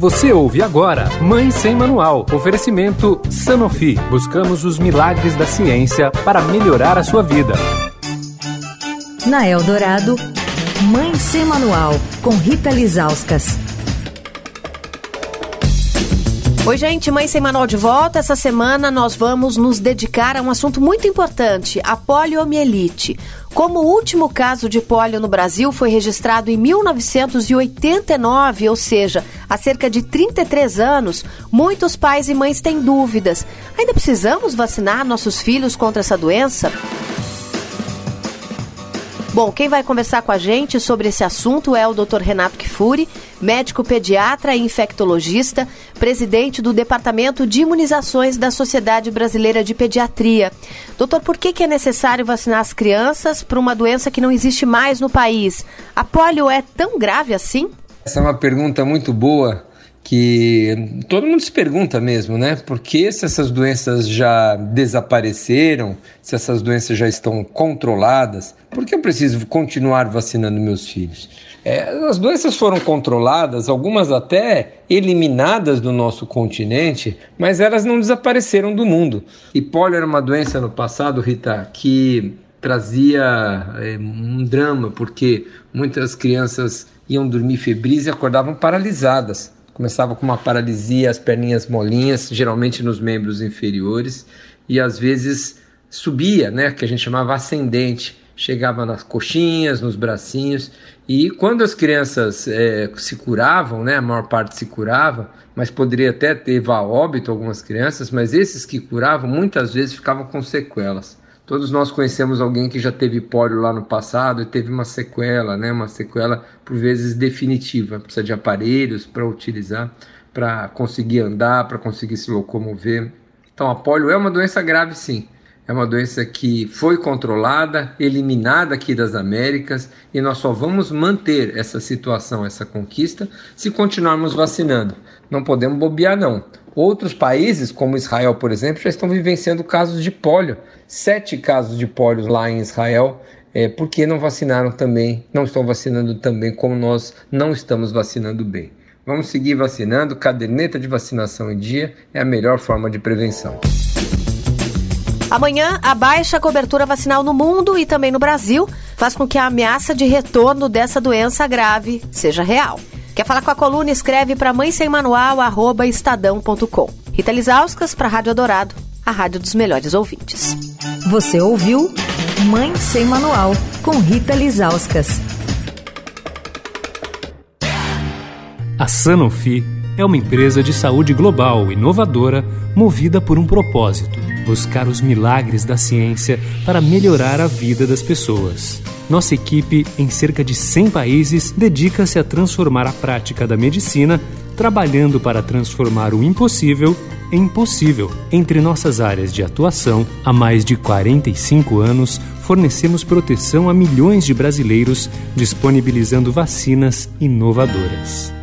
Você ouve agora Mãe Sem Manual. Oferecimento Sanofi. Buscamos os milagres da ciência para melhorar a sua vida. Na Eldorado, Mãe Sem Manual, com Rita Lizauskas. Oi, gente, Mãe Sem Manual de volta. Essa semana nós vamos nos dedicar a um assunto muito importante, a poliomielite. Como o último caso de polio no Brasil foi registrado em 1989, ou seja, há cerca de 33 anos, muitos pais e mães têm dúvidas. Ainda precisamos vacinar nossos filhos contra essa doença? Bom, quem vai conversar com a gente sobre esse assunto é o Dr. Renato Kifuri, médico pediatra e infectologista, presidente do Departamento de Imunizações da Sociedade Brasileira de Pediatria. Doutor, por que, que é necessário vacinar as crianças para uma doença que não existe mais no país? A polio é tão grave assim? Essa é uma pergunta muito boa que todo mundo se pergunta mesmo, né? Por que se essas doenças já desapareceram, se essas doenças já estão controladas, por que eu preciso continuar vacinando meus filhos? É, as doenças foram controladas, algumas até eliminadas do nosso continente, mas elas não desapareceram do mundo. E polio era uma doença no passado, Rita, que trazia é, um drama, porque muitas crianças iam dormir febris e acordavam paralisadas começava com uma paralisia, as perninhas molinhas, geralmente nos membros inferiores, e às vezes subia, né, que a gente chamava ascendente, chegava nas coxinhas, nos bracinhos, e quando as crianças é, se curavam, né, a maior parte se curava, mas poderia até ter a óbito algumas crianças, mas esses que curavam muitas vezes ficavam com sequelas. Todos nós conhecemos alguém que já teve pólio lá no passado e teve uma sequela, né? Uma sequela por vezes definitiva, precisa de aparelhos para utilizar, para conseguir andar, para conseguir se locomover. Então, a pólio é uma doença grave, sim. É uma doença que foi controlada, eliminada aqui das Américas e nós só vamos manter essa situação, essa conquista, se continuarmos vacinando. Não podemos bobear, não. Outros países, como Israel, por exemplo, já estão vivenciando casos de pólio. Sete casos de pólio lá em Israel, é, porque não vacinaram também, não estão vacinando também como nós não estamos vacinando bem. Vamos seguir vacinando, caderneta de vacinação em dia é a melhor forma de prevenção. Amanhã, a baixa cobertura vacinal no mundo e também no Brasil faz com que a ameaça de retorno dessa doença grave seja real. Quer falar com a coluna? Escreve para mãe sem manual, arroba estadão.com. Rita Lisauskas para a Rádio Adorado, a rádio dos melhores ouvintes. Você ouviu Mãe Sem Manual, com Rita Lisauskas. A Sanofi é uma empresa de saúde global inovadora movida por um propósito: buscar os milagres da ciência para melhorar a vida das pessoas. Nossa equipe, em cerca de 100 países, dedica-se a transformar a prática da medicina, trabalhando para transformar o impossível em possível. Entre nossas áreas de atuação, há mais de 45 anos, fornecemos proteção a milhões de brasileiros, disponibilizando vacinas inovadoras.